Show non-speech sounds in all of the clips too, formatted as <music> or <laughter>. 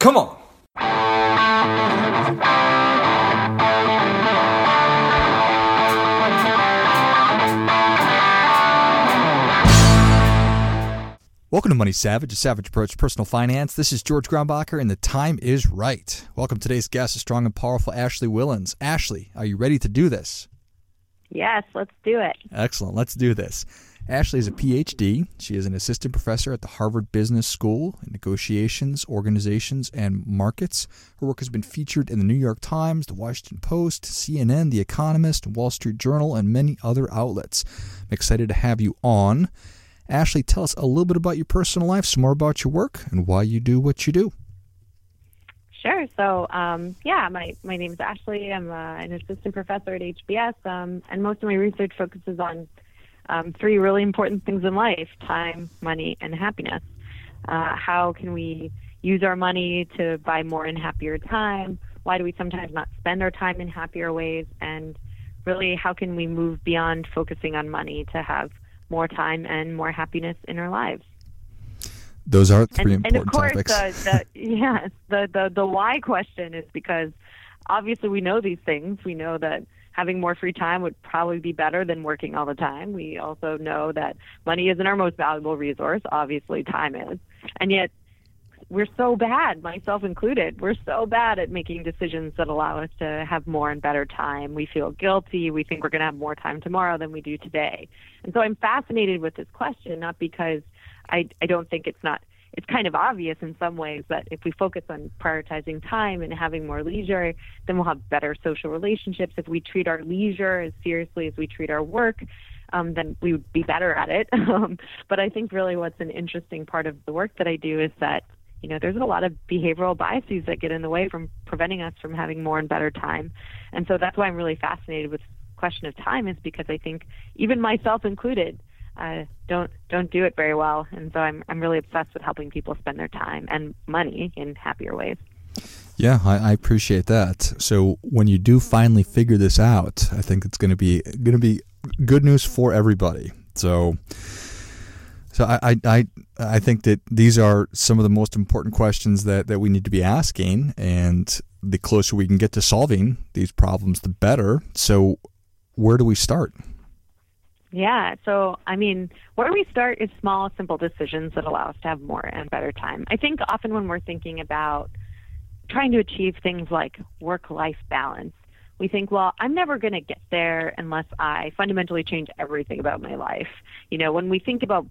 Come on. Welcome to Money Savage, a savage approach to personal finance. This is George Grombacher, and the time is right. Welcome to today's guest, is strong and powerful Ashley Whillans. Ashley, are you ready to do this? Yes, let's do it. Excellent. Let's do this. Ashley is a PhD. She is an assistant professor at the Harvard Business School in negotiations, organizations, and markets. Her work has been featured in the New York Times, the Washington Post, CNN, The Economist, Wall Street Journal, and many other outlets. I'm excited to have you on. Ashley, tell us a little bit about your personal life, some more about your work, and why you do what you do. Sure. So, um, yeah, my, my name is Ashley. I'm uh, an assistant professor at HBS, um, and most of my research focuses on um, three really important things in life time, money, and happiness. Uh, how can we use our money to buy more and happier time? Why do we sometimes not spend our time in happier ways? And really, how can we move beyond focusing on money to have more time and more happiness in our lives. Those are three and, important and of course, topics. The, the, <laughs> yes, the, the, the why question is because obviously we know these things. We know that having more free time would probably be better than working all the time. We also know that money isn't our most valuable resource. Obviously, time is. And yet, we're so bad, myself included. We're so bad at making decisions that allow us to have more and better time. We feel guilty. We think we're going to have more time tomorrow than we do today. And so I'm fascinated with this question, not because I, I don't think it's not, it's kind of obvious in some ways that if we focus on prioritizing time and having more leisure, then we'll have better social relationships. If we treat our leisure as seriously as we treat our work, um, then we would be better at it. <laughs> Um, but I think really what's an interesting part of the work that I do is that you know, there's a lot of behavioral biases that get in the way from preventing us from having more and better time. And so that's why I'm really fascinated with the question of time is because I think even myself included, uh, don't don't do it very well. And so I'm I'm really obsessed with helping people spend their time and money in happier ways. Yeah, I, I appreciate that. So when you do finally figure this out, I think it's going to be going to be good news for everybody. So so I, I, I think that these are some of the most important questions that, that we need to be asking, and the closer we can get to solving these problems, the better. So, where do we start? Yeah, so I mean, where we start is small, simple decisions that allow us to have more and better time. I think often when we're thinking about trying to achieve things like work life balance, we think, well, I'm never going to get there unless I fundamentally change everything about my life. You know, when we think about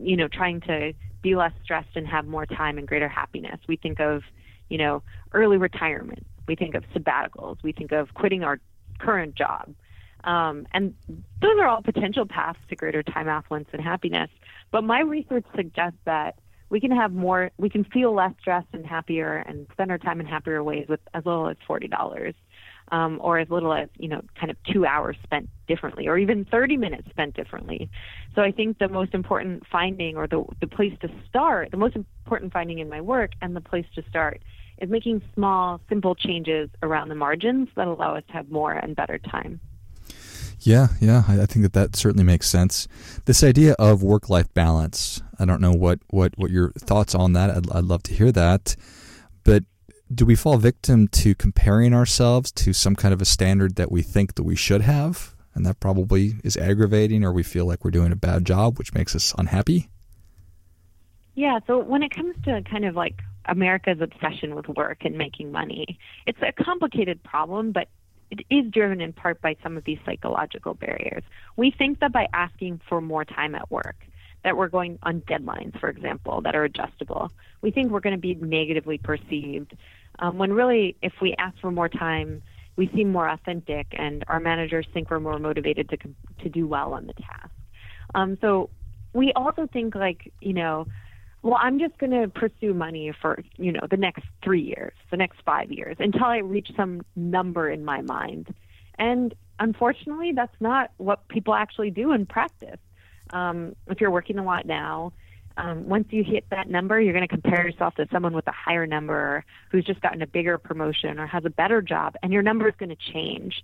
you know, trying to be less stressed and have more time and greater happiness. We think of, you know, early retirement. We think of sabbaticals. We think of quitting our current job. Um, and those are all potential paths to greater time affluence and happiness. But my research suggests that we can have more, we can feel less stressed and happier and spend our time in happier ways with as little as $40 um, or as little as you know kind of two hours spent differently or even 30 minutes spent differently so i think the most important finding or the, the place to start the most important finding in my work and the place to start is making small simple changes around the margins that allow us to have more and better time yeah, yeah, I, think that that certainly makes sense. This idea of work-life balance. I don't know what what what your thoughts on that. I'd, I'd love to hear that. But do we fall victim to comparing ourselves to some kind of a standard that we think that we should have and that probably is aggravating or we feel like we're doing a bad job which makes us unhappy yeah so when it comes to kind of like america's obsession with work and making money it's a complicated problem but it is driven in part by some of these psychological barriers we think that by asking for more time at work that we're going on deadlines, for example, that are adjustable. We think we're going to be negatively perceived um, when really, if we ask for more time, we seem more authentic, and our managers think we're more motivated to to do well on the task. Um, so we also think like you know, well, I'm just going to pursue money for you know the next three years, the next five years, until I reach some number in my mind. And unfortunately, that's not what people actually do in practice um, if you're working a lot now, um, once you hit that number, you're going to compare yourself to someone with a higher number who's just gotten a bigger promotion or has a better job, and your number is going to change.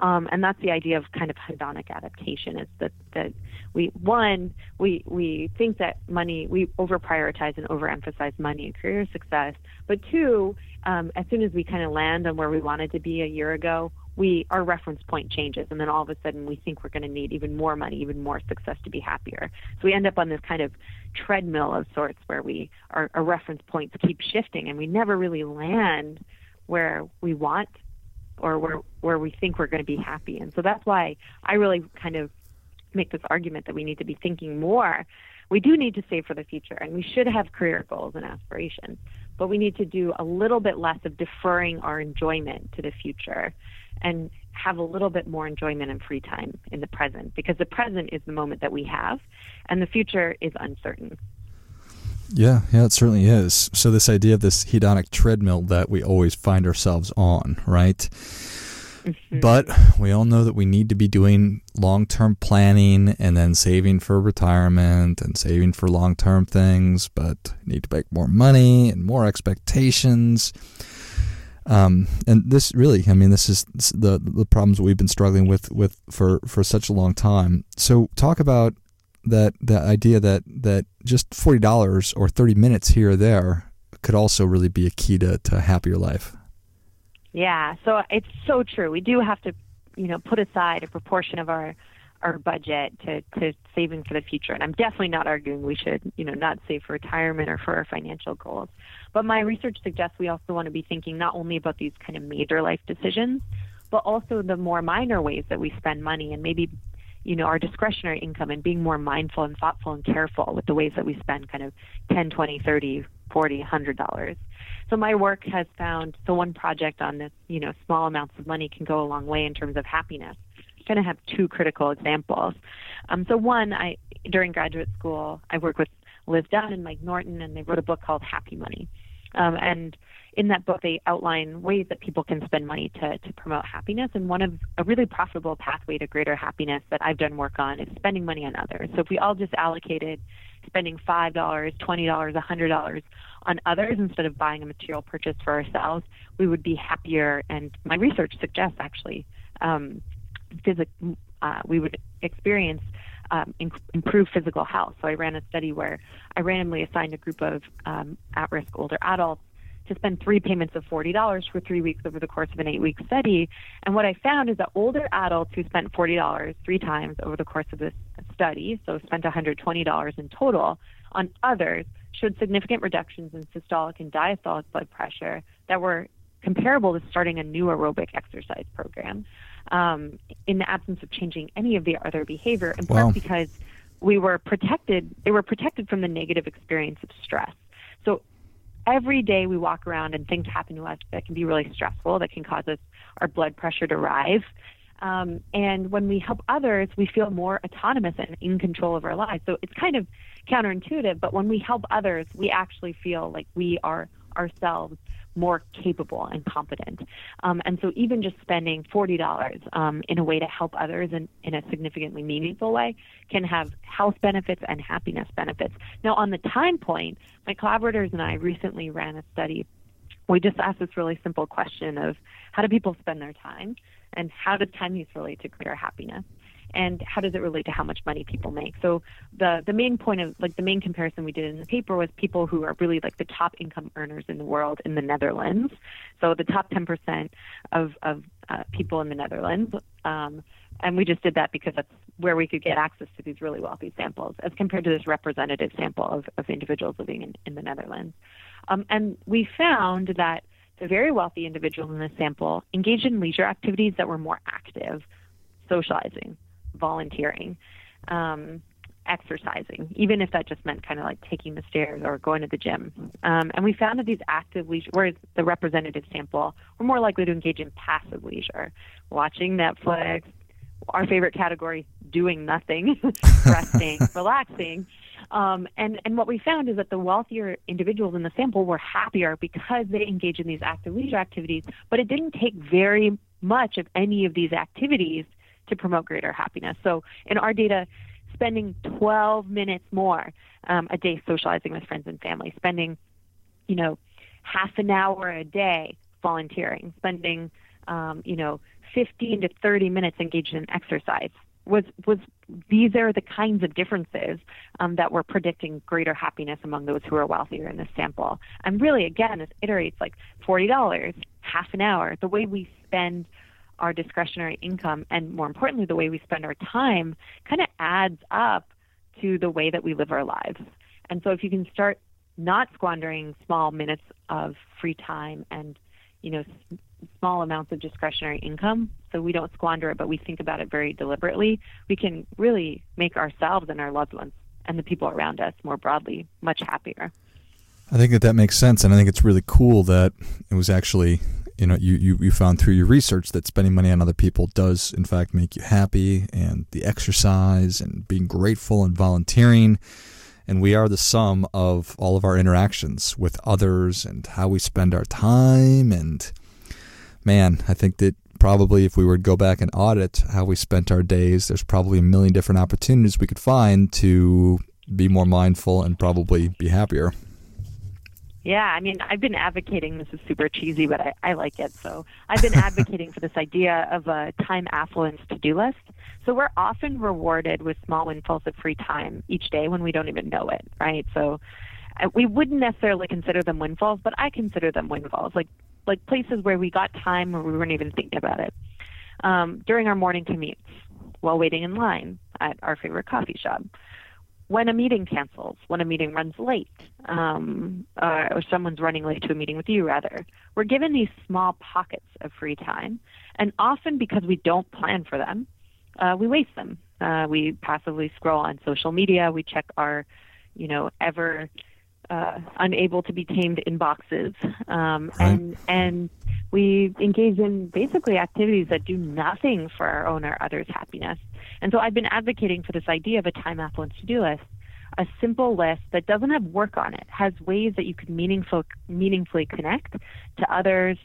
Um, and that's the idea of kind of hedonic adaptation is that, that we, one, we, we think that money, we over prioritize and overemphasize money and career success. But two, um, as soon as we kind of land on where we wanted to be a year ago, we our reference point changes and then all of a sudden we think we're going to need even more money even more success to be happier. So we end up on this kind of treadmill of sorts where we our, our reference points keep shifting and we never really land where we want or where where we think we're going to be happy. And so that's why i really kind of make this argument that we need to be thinking more. We do need to save for the future and we should have career goals and aspirations but we need to do a little bit less of deferring our enjoyment to the future and have a little bit more enjoyment and free time in the present because the present is the moment that we have and the future is uncertain. Yeah, yeah, it certainly is. So this idea of this hedonic treadmill that we always find ourselves on, right? Mm-hmm. But we all know that we need to be doing long term planning and then saving for retirement and saving for long term things, but need to make more money and more expectations. Um, and this really, I mean, this is the the problems we've been struggling with with for for such a long time. So talk about that that idea that that just forty dollars or thirty minutes here or there could also really be a key to to a happier life. Yeah, so it's so true. We do have to, you know, put aside a proportion of our our budget to, to saving for the future. And I'm definitely not arguing we should, you know, not save for retirement or for our financial goals. But my research suggests we also want to be thinking not only about these kind of major life decisions, but also the more minor ways that we spend money and maybe you know our discretionary income and being more mindful and thoughtful and careful with the ways that we spend kind of 10 20 30 40 100 dollars so my work has found so one project on this you know small amounts of money can go a long way in terms of happiness i'm going to have two critical examples. Um, so one, I during graduate school, I worked with Liz Dunn and Mike Norton, and they wrote a book called Happy Money. Um, and in that book, they outline ways that people can spend money to, to promote happiness. And one of a really profitable pathway to greater happiness that I've done work on is spending money on others. So if we all just allocated spending $5, $20, $100 on others instead of buying a material purchase for ourselves, we would be happier. And my research suggests actually um, physic- uh, we would experience um, in- improved physical health. So I ran a study where I randomly assigned a group of um, at-risk older adults to spend three payments of $40 for three weeks over the course of an eight-week study. And what I found is that older adults who spent $40 three times over the course of this study, so spent $120 in total on others, showed significant reductions in systolic and diastolic blood pressure that were comparable to starting a new aerobic exercise program um, in the absence of changing any of the other behavior, in part wow. because we were protected. They were protected from the negative experience of stress. So every day we walk around and things happen to us that can be really stressful, that can cause us our blood pressure to rise. Um, and when we help others, we feel more autonomous and in control of our lives. So it's kind of counterintuitive, but when we help others, we actually feel like we are ourselves more capable and competent. Um, and so even just spending $40 um, in a way to help others in, in a significantly meaningful way can have health benefits and happiness benefits. Now, on the time point, my collaborators and I recently ran a study. We just asked this really simple question of how do people spend their time and how does time use relate to greater happiness? And how does it relate to how much money people make? So the the main point of like the main comparison we did in the paper was people who are really like the top income earners in the world in the Netherlands. So the top 10% of of uh, people in the Netherlands um, and we just did that because that's where we could get access to these really wealthy samples as compared to this representative sample of, of individuals living in, in the Netherlands. Um, and we found that the very wealthy individuals in this sample engaged in leisure activities that were more active, socializing, volunteering, um, exercising, even if that just meant kind of like taking the stairs or going to the gym. Um, and we found that these active leisure, whereas the representative sample were more likely to engage in passive leisure, watching Netflix, our favorite category, doing nothing, <laughs> resting, <laughs> relaxing. Um, and, and what we found is that the wealthier individuals in the sample were happier because they engaged in these active leisure activities, but it didn't take very much of any of these activities to promote greater happiness. So in our data, spending 12 minutes more um, a day socializing with friends and family, spending, you know, half an hour a day volunteering, spending, um, you know, 15 to 30 minutes engaged in exercise. Was was these are the kinds of differences um, that we're predicting greater happiness among those who are wealthier in this sample. And really, again, this iterates like forty dollars, half an hour. The way we spend our discretionary income, and more importantly, the way we spend our time, kind of adds up to the way that we live our lives. And so, if you can start not squandering small minutes of free time and you know small amounts of discretionary income so we don't squander it but we think about it very deliberately we can really make ourselves and our loved ones and the people around us more broadly much happier i think that that makes sense and i think it's really cool that it was actually you know you, you, you found through your research that spending money on other people does in fact make you happy and the exercise and being grateful and volunteering. And we are the sum of all of our interactions with others and how we spend our time. And man i think that probably if we were to go back and audit how we spent our days there's probably a million different opportunities we could find to be more mindful and probably be happier yeah, I mean, I've been advocating, this is super cheesy, but I, I like it. So I've been <laughs> advocating for this idea of a time affluence to do list. So we're often rewarded with small windfalls of free time each day when we don't even know it, right? So uh, we wouldn't necessarily consider them windfalls, but I consider them windfalls, like like places where we got time where we weren't even thinking about it. Um, during our morning commutes, while waiting in line at our favorite coffee shop, when a meeting cancels, when a meeting runs late, um, uh, or someone's running late to a meeting with you, rather. We're given these small pockets of free time, and often because we don't plan for them, uh, we waste them. Uh, we passively scroll on social media, we check our, you know, ever uh, unable to be tamed inboxes, um, right. and and we engage in basically activities that do nothing for our own or others' happiness. And so I've been advocating for this idea of a time affluence to do list, a simple list that doesn't have work on it, has ways that you can meaningful, meaningfully connect to others,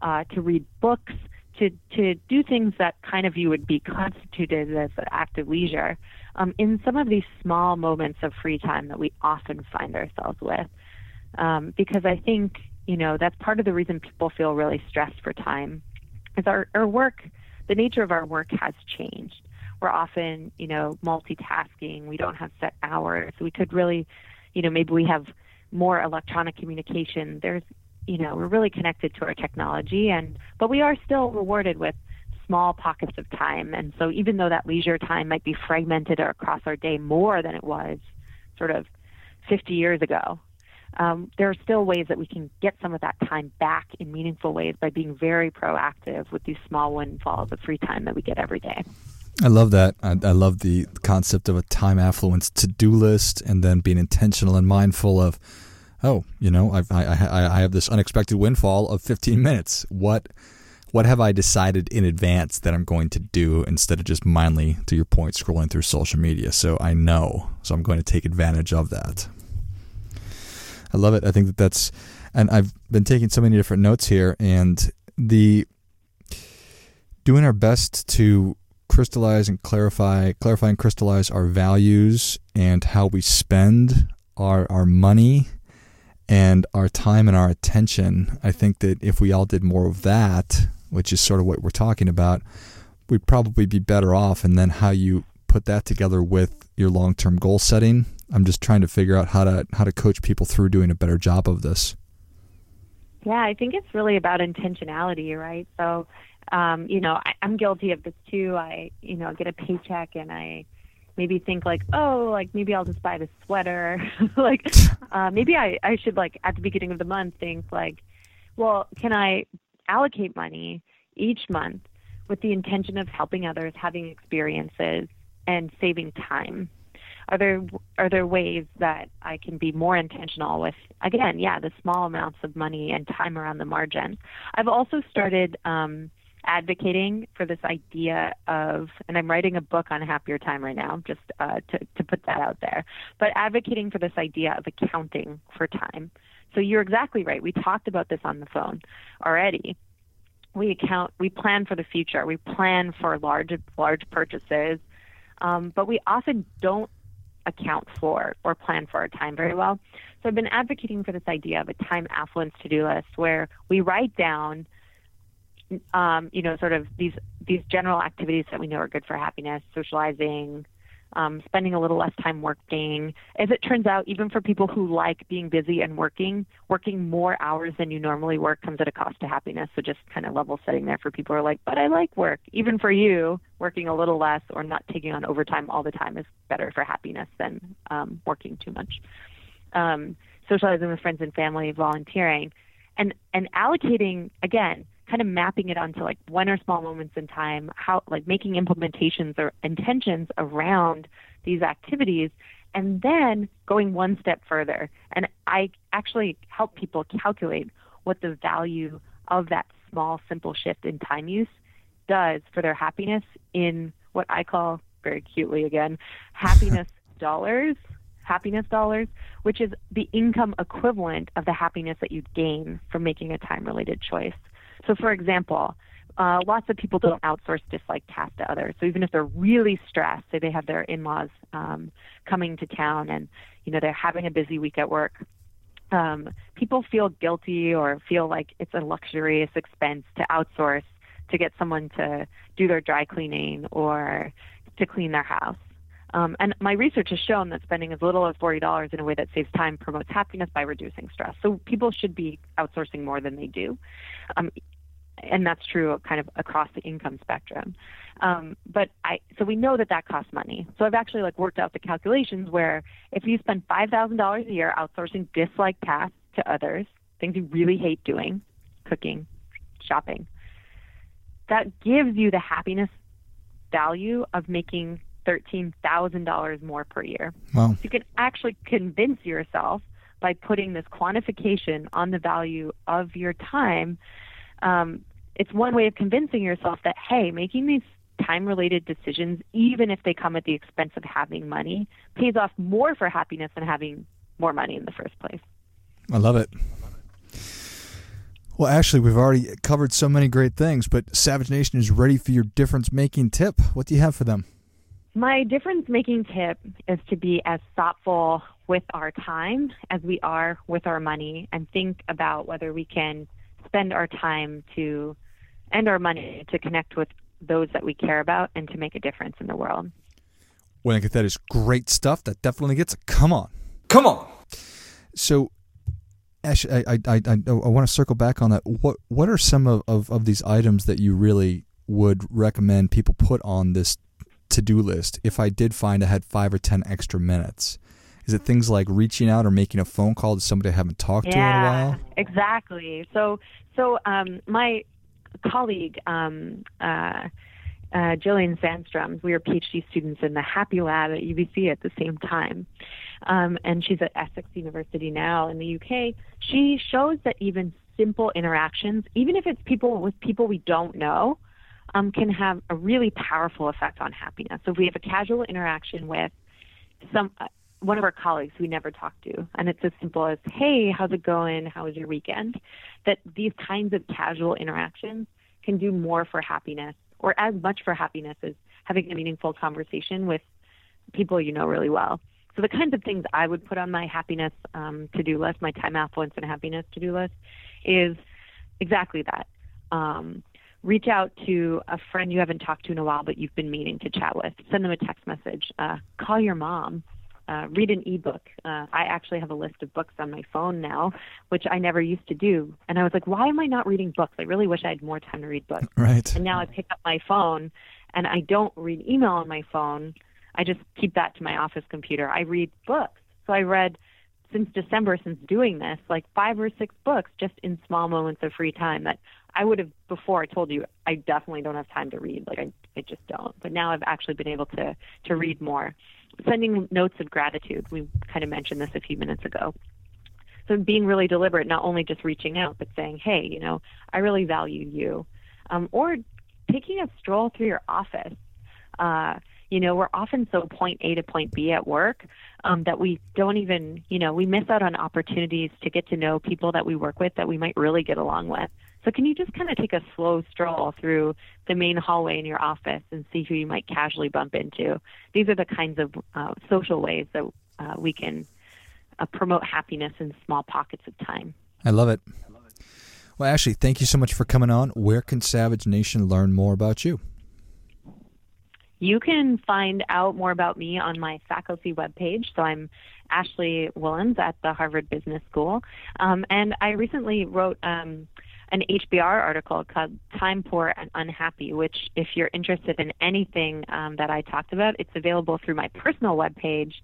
uh, to read books, to, to do things that kind of you would be constituted as an active leisure um, in some of these small moments of free time that we often find ourselves with. Um, because I think you know that's part of the reason people feel really stressed for time is our, our work the nature of our work has changed. We're often you know multitasking. We don't have set hours. We could really you know maybe we have more electronic communication. There's you know we're really connected to our technology and but we are still rewarded with small pockets of time. And so even though that leisure time might be fragmented across our day more than it was sort of 50 years ago um, there are still ways that we can get some of that time back in meaningful ways by being very proactive with these small windfalls of free time that we get every day. I love that. I, I love the concept of a time affluence to do list and then being intentional and mindful of, oh, you know, I've, I, I, I have this unexpected windfall of 15 minutes. What what have I decided in advance that I'm going to do instead of just mindly, to your point, scrolling through social media? So I know. So I'm going to take advantage of that. I love it. I think that that's, and I've been taking so many different notes here, and the doing our best to crystallize and clarify, clarify and crystallize our values and how we spend our our money and our time and our attention. I think that if we all did more of that, which is sort of what we're talking about, we'd probably be better off. And then how you put that together with your long term goal setting I'm just trying to figure out how to how to coach people through doing a better job of this. Yeah, I think it's really about intentionality, right? So, um, you know, I, I'm guilty of this too. I, you know, get a paycheck and I maybe think like, oh, like maybe I'll just buy the sweater. <laughs> like, uh, maybe I, I should like at the beginning of the month think like, well, can I allocate money each month with the intention of helping others, having experiences, and saving time? Are there are there ways that I can be more intentional with again, yeah, the small amounts of money and time around the margin. I've also started um, advocating for this idea of, and I'm writing a book on happier time right now, just uh, to to put that out there. But advocating for this idea of accounting for time. So you're exactly right. We talked about this on the phone already we account we plan for the future we plan for large large purchases um, but we often don't account for or plan for our time very well. So I've been advocating for this idea of a time affluence to-do list where we write down, um, you know, sort of these these general activities that we know are good for happiness, socializing, um, spending a little less time working. As it turns out, even for people who like being busy and working, working more hours than you normally work comes at a cost to happiness. So just kind of level setting there for people who are like, but I like work. Even for you, working a little less or not taking on overtime all the time is better for happiness than um, working too much. Um, socializing with friends and family, volunteering, and and allocating again kind of mapping it onto like when are small moments in time, how like making implementations or intentions around these activities, and then going one step further. And I actually help people calculate what the value of that small, simple shift in time use does for their happiness in what I call very cutely again, <laughs> happiness dollars happiness dollars, which is the income equivalent of the happiness that you'd gain from making a time related choice. So, for example, uh, lots of people don't outsource dislike tasks to others. So even if they're really stressed, say they have their in-laws um, coming to town and you know they're having a busy week at work, um, people feel guilty or feel like it's a luxurious expense to outsource to get someone to do their dry cleaning or to clean their house. Um, and my research has shown that spending as little as $40 in a way that saves time promotes happiness by reducing stress. So people should be outsourcing more than they do. Um, and that's true kind of across the income spectrum. Um, but I, so we know that that costs money. So I've actually like worked out the calculations where if you spend $5,000 a year outsourcing dislike tasks to others, things you really hate doing, cooking, shopping, that gives you the happiness value of making $13,000 more per year. Wow. So you can actually convince yourself by putting this quantification on the value of your time um, it's one way of convincing yourself that hey, making these time related decisions, even if they come at the expense of having money, pays off more for happiness than having more money in the first place. I love it. Well, Ashley, we've already covered so many great things, but Savage Nation is ready for your difference making tip. What do you have for them? My difference making tip is to be as thoughtful with our time as we are with our money and think about whether we can spend our time to and our money to connect with those that we care about and to make a difference in the world. Well, I think that is great stuff. That definitely gets a come on. Come on. So, Ash, I, I, I, I, want to circle back on that. What what are some of, of, of these items that you really would recommend people put on this to do list if I did find I had five or ten extra minutes? Is it things like reaching out or making a phone call to somebody I haven't talked yeah, to in a while? Exactly. So so um, my colleague um, uh, uh, Gillian Sandstrom, we were PhD students in the Happy Lab at UBC at the same time. Um, and she's at Essex University now in the UK. She shows that even simple interactions, even if it's people with people we don't know, um, can have a really powerful effect on happiness. So if we have a casual interaction with some one of our colleagues we never talked to, and it's as simple as, "Hey, how's it going? How was your weekend?" That these kinds of casual interactions can do more for happiness, or as much for happiness as having a meaningful conversation with people you know really well. So the kinds of things I would put on my happiness um, to-do list, my time affluence and happiness to-do list, is exactly that. Um, reach out to a friend you haven't talked to in a while, but you've been meaning to chat with. Send them a text message. Uh, call your mom uh, read an ebook. Uh, I actually have a list of books on my phone now, which I never used to do. And I was like, why am I not reading books? I really wish I had more time to read books. Right. And now I pick up my phone and I don't read email on my phone. I just keep that to my office computer. I read books. So I read since December, since doing this, like five or six books just in small moments of free time that I would have before I told you I definitely don't have time to read. Like I, I just don't. But now I've actually been able to to read more sending notes of gratitude. We kind of mentioned this a few minutes ago. So being really deliberate, not only just reaching out, but saying, hey, you know, I really value you. Um, or taking a stroll through your office. Uh, you know, we're often so point A to point B at work um, that we don't even, you know, we miss out on opportunities to get to know people that we work with that we might really get along with. So can you just kind of take a slow stroll through the main hallway in your office and see who you might casually bump into? These are the kinds of uh, social ways that uh, we can uh, promote happiness in small pockets of time. I love it. Well, Ashley, thank you so much for coming on. Where can Savage Nation learn more about you? You can find out more about me on my faculty webpage. So I'm Ashley Whillans at the Harvard Business School. Um, and I recently wrote um, an HBR article called Time Poor and Unhappy, which, if you're interested in anything um, that I talked about, it's available through my personal webpage,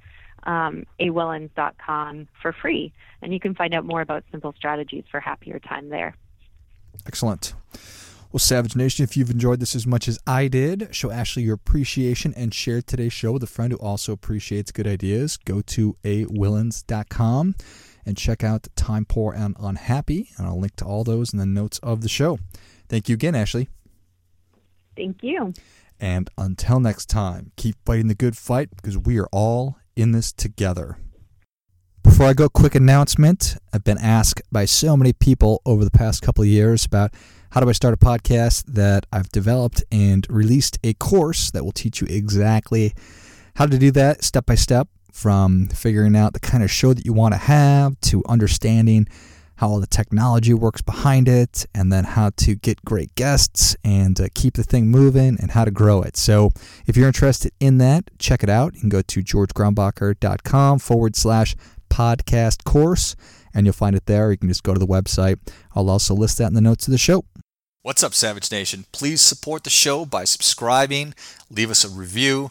um, awillans.com, for free. And you can find out more about simple strategies for happier time there. Excellent. Well, Savage Nation, if you've enjoyed this as much as I did, show Ashley your appreciation and share today's show with a friend who also appreciates good ideas. Go to awillans.com and check out Time Poor and Unhappy, and I'll link to all those in the notes of the show. Thank you again, Ashley. Thank you. And until next time, keep fighting the good fight because we are all in this together. Before I go, quick announcement. I've been asked by so many people over the past couple of years about how do I start a podcast that I've developed and released a course that will teach you exactly how to do that step by step from figuring out the kind of show that you want to have to understanding how all the technology works behind it, and then how to get great guests and uh, keep the thing moving and how to grow it. So, if you're interested in that, check it out. You can go to georgegrombacher.com forward slash podcast course, and you'll find it there. You can just go to the website. I'll also list that in the notes of the show. What's up, Savage Nation? Please support the show by subscribing, leave us a review,